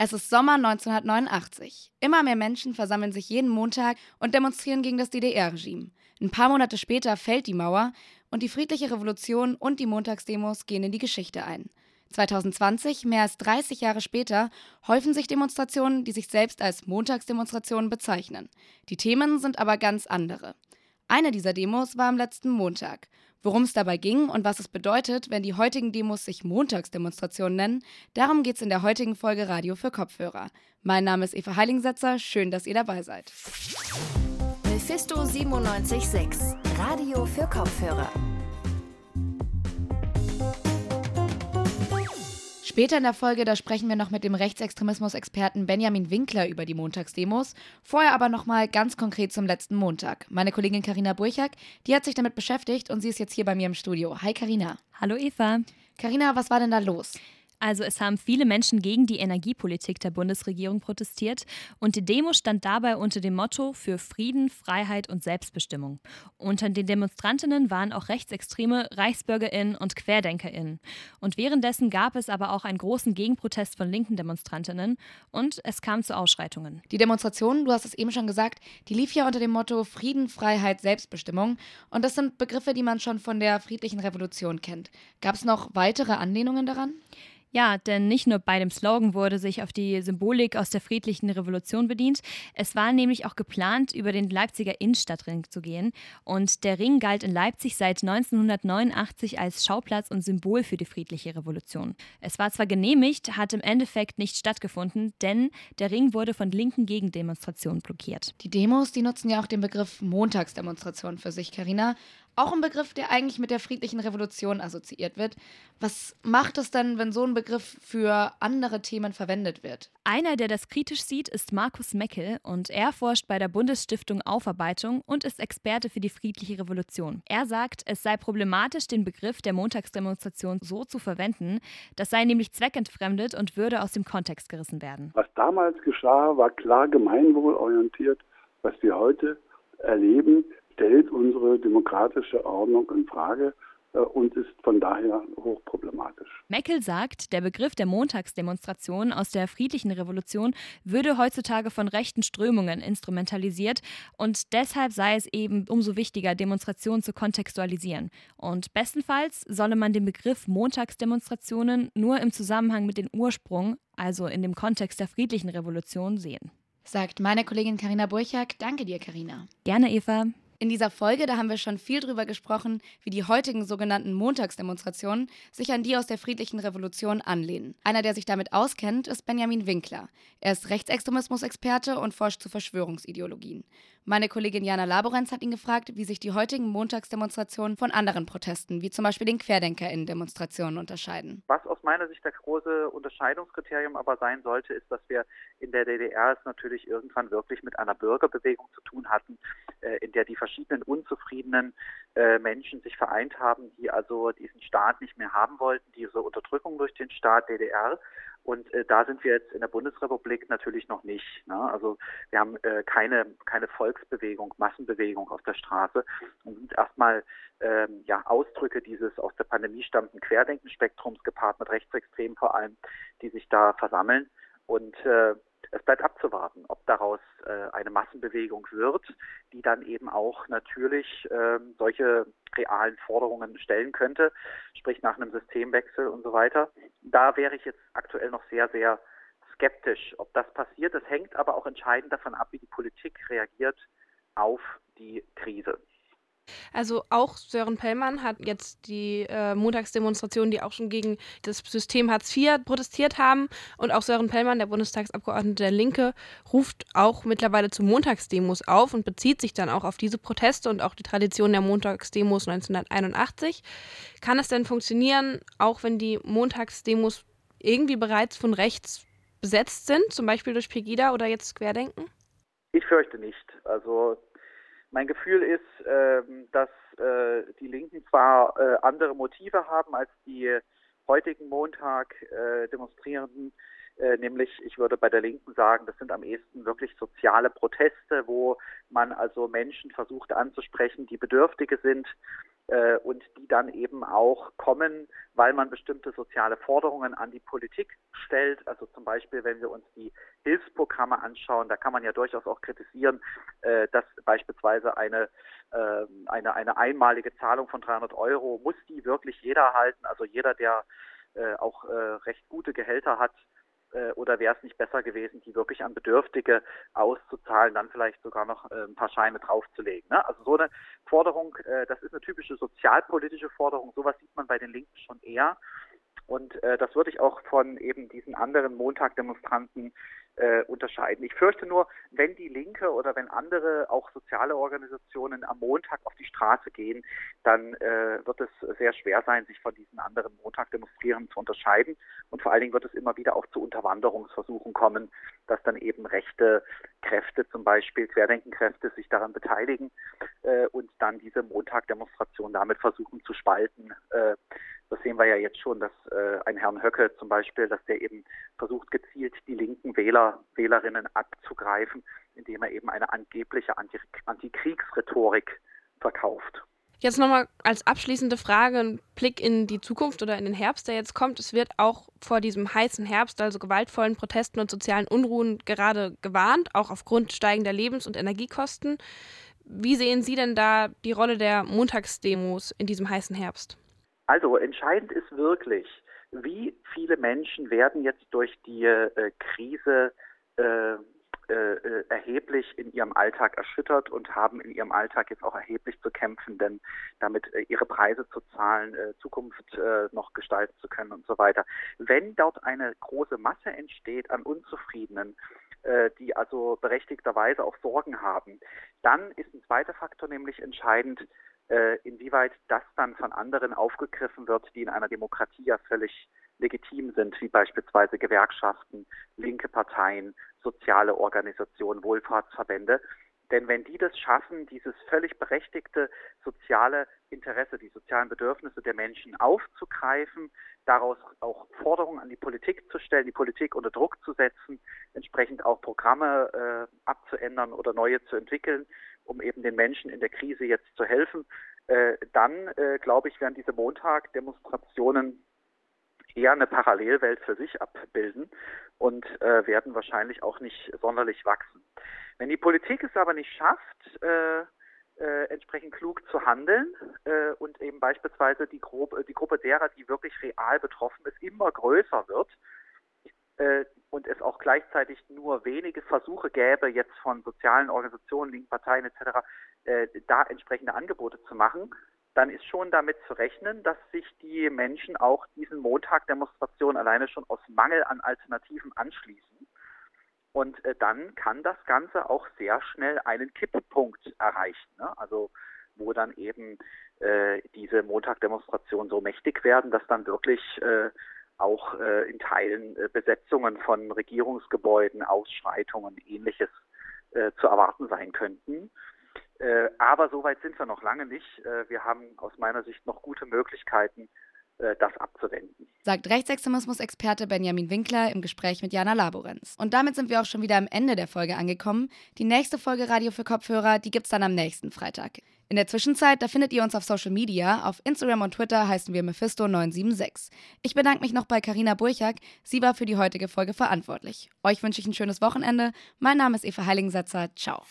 Es ist Sommer 1989. Immer mehr Menschen versammeln sich jeden Montag und demonstrieren gegen das DDR-Regime. Ein paar Monate später fällt die Mauer und die friedliche Revolution und die Montagsdemos gehen in die Geschichte ein. 2020, mehr als 30 Jahre später, häufen sich Demonstrationen, die sich selbst als Montagsdemonstrationen bezeichnen. Die Themen sind aber ganz andere. Eine dieser Demos war am letzten Montag. Worum es dabei ging und was es bedeutet, wenn die heutigen Demos sich Montagsdemonstrationen nennen, darum geht es in der heutigen Folge Radio für Kopfhörer. Mein Name ist Eva Heilingsetzer, schön, dass ihr dabei seid. Mephisto 976, Radio für Kopfhörer. Später in der Folge, da sprechen wir noch mit dem Rechtsextremismus-Experten Benjamin Winkler über die Montagsdemos. Vorher aber nochmal ganz konkret zum letzten Montag. Meine Kollegin Karina Burchak, die hat sich damit beschäftigt und sie ist jetzt hier bei mir im Studio. Hi Karina. Hallo Eva. Karina, was war denn da los? Also es haben viele Menschen gegen die Energiepolitik der Bundesregierung protestiert und die Demo stand dabei unter dem Motto für Frieden, Freiheit und Selbstbestimmung. Unter den Demonstrantinnen waren auch rechtsextreme Reichsbürgerinnen und Querdenkerinnen. Und währenddessen gab es aber auch einen großen Gegenprotest von linken Demonstrantinnen und es kam zu Ausschreitungen. Die Demonstration, du hast es eben schon gesagt, die lief ja unter dem Motto Frieden, Freiheit, Selbstbestimmung und das sind Begriffe, die man schon von der friedlichen Revolution kennt. Gab es noch weitere Anlehnungen daran? Ja, denn nicht nur bei dem Slogan wurde sich auf die Symbolik aus der friedlichen Revolution bedient, es war nämlich auch geplant, über den Leipziger Innenstadtring zu gehen. Und der Ring galt in Leipzig seit 1989 als Schauplatz und Symbol für die friedliche Revolution. Es war zwar genehmigt, hat im Endeffekt nicht stattgefunden, denn der Ring wurde von linken Gegendemonstrationen blockiert. Die Demos, die nutzen ja auch den Begriff Montagsdemonstration für sich, Karina. Auch ein Begriff, der eigentlich mit der friedlichen Revolution assoziiert wird. Was macht es denn, wenn so ein Begriff für andere Themen verwendet wird? Einer, der das kritisch sieht, ist Markus Meckel und er forscht bei der Bundesstiftung Aufarbeitung und ist Experte für die friedliche Revolution. Er sagt, es sei problematisch, den Begriff der Montagsdemonstration so zu verwenden. Das sei nämlich zweckentfremdet und würde aus dem Kontext gerissen werden. Was damals geschah, war klar gemeinwohlorientiert. Was wir heute erleben, stellt unsere demokratische Ordnung in Frage äh, und ist von daher hochproblematisch. Meckel sagt, der Begriff der Montagsdemonstration aus der friedlichen Revolution würde heutzutage von rechten Strömungen instrumentalisiert und deshalb sei es eben umso wichtiger, Demonstrationen zu kontextualisieren. Und bestenfalls solle man den Begriff Montagsdemonstrationen nur im Zusammenhang mit dem Ursprung, also in dem Kontext der friedlichen Revolution, sehen. Sagt meine Kollegin Karina Burchak. Danke dir, Karina. Gerne, Eva. In dieser Folge, da haben wir schon viel drüber gesprochen, wie die heutigen sogenannten Montagsdemonstrationen sich an die aus der friedlichen Revolution anlehnen. Einer, der sich damit auskennt, ist Benjamin Winkler. Er ist Rechtsextremismus-Experte und forscht zu Verschwörungsideologien. Meine Kollegin Jana Laborenz hat ihn gefragt, wie sich die heutigen Montagsdemonstrationen von anderen Protesten, wie zum Beispiel den QuerdenkerInnen-Demonstrationen, unterscheiden. Was aus meiner Sicht das große Unterscheidungskriterium aber sein sollte, ist, dass wir in der DDR es natürlich irgendwann wirklich mit einer Bürgerbewegung zu tun hatten, äh, in der die verschiedenen unzufriedenen äh, Menschen sich vereint haben, die also diesen Staat nicht mehr haben wollten, diese Unterdrückung durch den Staat DDR und äh, da sind wir jetzt in der Bundesrepublik natürlich noch nicht. Ne? Also wir haben äh, keine, keine Volksbewegung, Massenbewegung auf der Straße und sind erstmal ähm, ja, Ausdrücke dieses aus der Pandemie stammenden Querdenkenspektrums gepaart mit Rechtsextremen vor allem, die sich da versammeln. Und äh, es bleibt abzuwarten, ob daraus äh, eine Massenbewegung wird, die dann eben auch natürlich äh, solche realen Forderungen stellen könnte, sprich nach einem Systemwechsel und so weiter. Da wäre ich jetzt aktuell noch sehr, sehr skeptisch, ob das passiert. Es hängt aber auch entscheidend davon ab, wie die Politik reagiert auf die Krise. Also auch Sören Pellmann hat jetzt die äh, Montagsdemonstrationen, die auch schon gegen das System Hartz IV protestiert haben. Und auch Sören Pellmann, der Bundestagsabgeordnete der Linke, ruft auch mittlerweile zu Montagsdemos auf und bezieht sich dann auch auf diese Proteste und auch die Tradition der Montagsdemos 1981. Kann es denn funktionieren, auch wenn die Montagsdemos irgendwie bereits von rechts besetzt sind, zum Beispiel durch Pegida oder jetzt Querdenken? Ich fürchte nicht. Also mein Gefühl ist, ähm, dass äh, die Linken zwar äh, andere Motive haben als die heutigen Montag äh, Demonstrierenden, nämlich ich würde bei der Linken sagen, das sind am ehesten wirklich soziale Proteste, wo man also Menschen versucht anzusprechen, die Bedürftige sind äh, und die dann eben auch kommen, weil man bestimmte soziale Forderungen an die Politik stellt. Also zum Beispiel, wenn wir uns die Hilfsprogramme anschauen, da kann man ja durchaus auch kritisieren, äh, dass beispielsweise eine, äh, eine, eine einmalige Zahlung von 300 Euro, muss die wirklich jeder erhalten? Also jeder, der äh, auch äh, recht gute Gehälter hat, äh, oder wäre es nicht besser gewesen, die wirklich an Bedürftige auszuzahlen, dann vielleicht sogar noch äh, ein paar Scheine draufzulegen. Ne? Also so eine Forderung, äh, das ist eine typische sozialpolitische Forderung, sowas sieht man bei den Linken schon eher. Und äh, das würde ich auch von eben diesen anderen Montagdemonstranten äh, unterscheiden. Ich fürchte nur, wenn die Linke oder wenn andere auch soziale Organisationen am Montag auf die Straße gehen, dann äh, wird es sehr schwer sein, sich von diesen anderen Montagdemonstrierenden zu unterscheiden. Und vor allen Dingen wird es immer wieder auch zu Unterwanderungsversuchen kommen, dass dann eben rechte Kräfte, zum Beispiel Querdenkenkräfte, sich daran beteiligen äh, und dann diese Montagdemonstration damit versuchen zu spalten. Das sehen wir ja jetzt schon, dass äh, ein Herrn Höcke zum Beispiel, dass der eben versucht, gezielt die linken Wähler, Wählerinnen abzugreifen, indem er eben eine angebliche Anti Antikriegsrhetorik verkauft. Jetzt nochmal als abschließende Frage ein Blick in die Zukunft oder in den Herbst, der jetzt kommt. Es wird auch vor diesem heißen Herbst, also gewaltvollen Protesten und sozialen Unruhen gerade gewarnt, auch aufgrund steigender Lebens- und Energiekosten. Wie sehen Sie denn da die Rolle der Montagsdemos in diesem heißen Herbst? Also entscheidend ist wirklich, wie viele Menschen werden jetzt durch die äh, Krise äh, äh, erheblich in ihrem Alltag erschüttert und haben in ihrem Alltag jetzt auch erheblich zu kämpfen, denn damit äh, ihre Preise zu zahlen, äh, Zukunft äh, noch gestalten zu können und so weiter. Wenn dort eine große Masse entsteht an Unzufriedenen, die also berechtigterweise auch Sorgen haben, dann ist ein zweiter Faktor nämlich entscheidend, äh, inwieweit das dann von anderen aufgegriffen wird, die in einer Demokratie ja völlig legitim sind, wie beispielsweise Gewerkschaften, linke Parteien, soziale Organisationen, Wohlfahrtsverbände. Denn wenn die das schaffen, dieses völlig berechtigte soziale Interesse, die sozialen Bedürfnisse der Menschen aufzugreifen, daraus auch Forderungen an die Politik zu stellen, die Politik unter Druck zu setzen, entsprechend auch Programme äh, abzuändern oder neue zu entwickeln, um eben den Menschen in der Krise jetzt zu helfen, äh, dann äh, glaube ich, werden diese Montag-Demonstrationen eher eine Parallelwelt für sich abbilden und äh, werden wahrscheinlich auch nicht sonderlich wachsen. Wenn die Politik es aber nicht schafft, äh, äh, entsprechend klug zu handeln äh, und eben beispielsweise die, Gru die Gruppe derer, die wirklich real betroffen ist, immer größer wird, äh, und es auch gleichzeitig nur wenige Versuche gäbe, jetzt von sozialen Organisationen, linken Parteien etc., äh, da entsprechende Angebote zu machen, dann ist schon damit zu rechnen, dass sich die Menschen auch diesen Montag-Demonstrationen alleine schon aus Mangel an Alternativen anschließen. Und äh, dann kann das Ganze auch sehr schnell einen Kipppunkt erreichen. Ne? Also wo dann eben äh, diese Montag-Demonstrationen so mächtig werden, dass dann wirklich äh, auch äh, in Teilen äh, Besetzungen von Regierungsgebäuden, Ausschreitungen, ähnliches äh, zu erwarten sein könnten. Äh, aber so weit sind wir noch lange nicht. Äh, wir haben aus meiner Sicht noch gute Möglichkeiten, äh, das abzuwenden. Sagt Rechtsextremismus-Experte Benjamin Winkler im Gespräch mit Jana Laborenz. Und damit sind wir auch schon wieder am Ende der Folge angekommen. Die nächste Folge Radio für Kopfhörer, die gibt es dann am nächsten Freitag. In der Zwischenzeit, da findet ihr uns auf Social Media. Auf Instagram und Twitter heißen wir Mephisto976. Ich bedanke mich noch bei Karina Burchak. Sie war für die heutige Folge verantwortlich. Euch wünsche ich ein schönes Wochenende. Mein Name ist Eva Heiligensetzer. Ciao.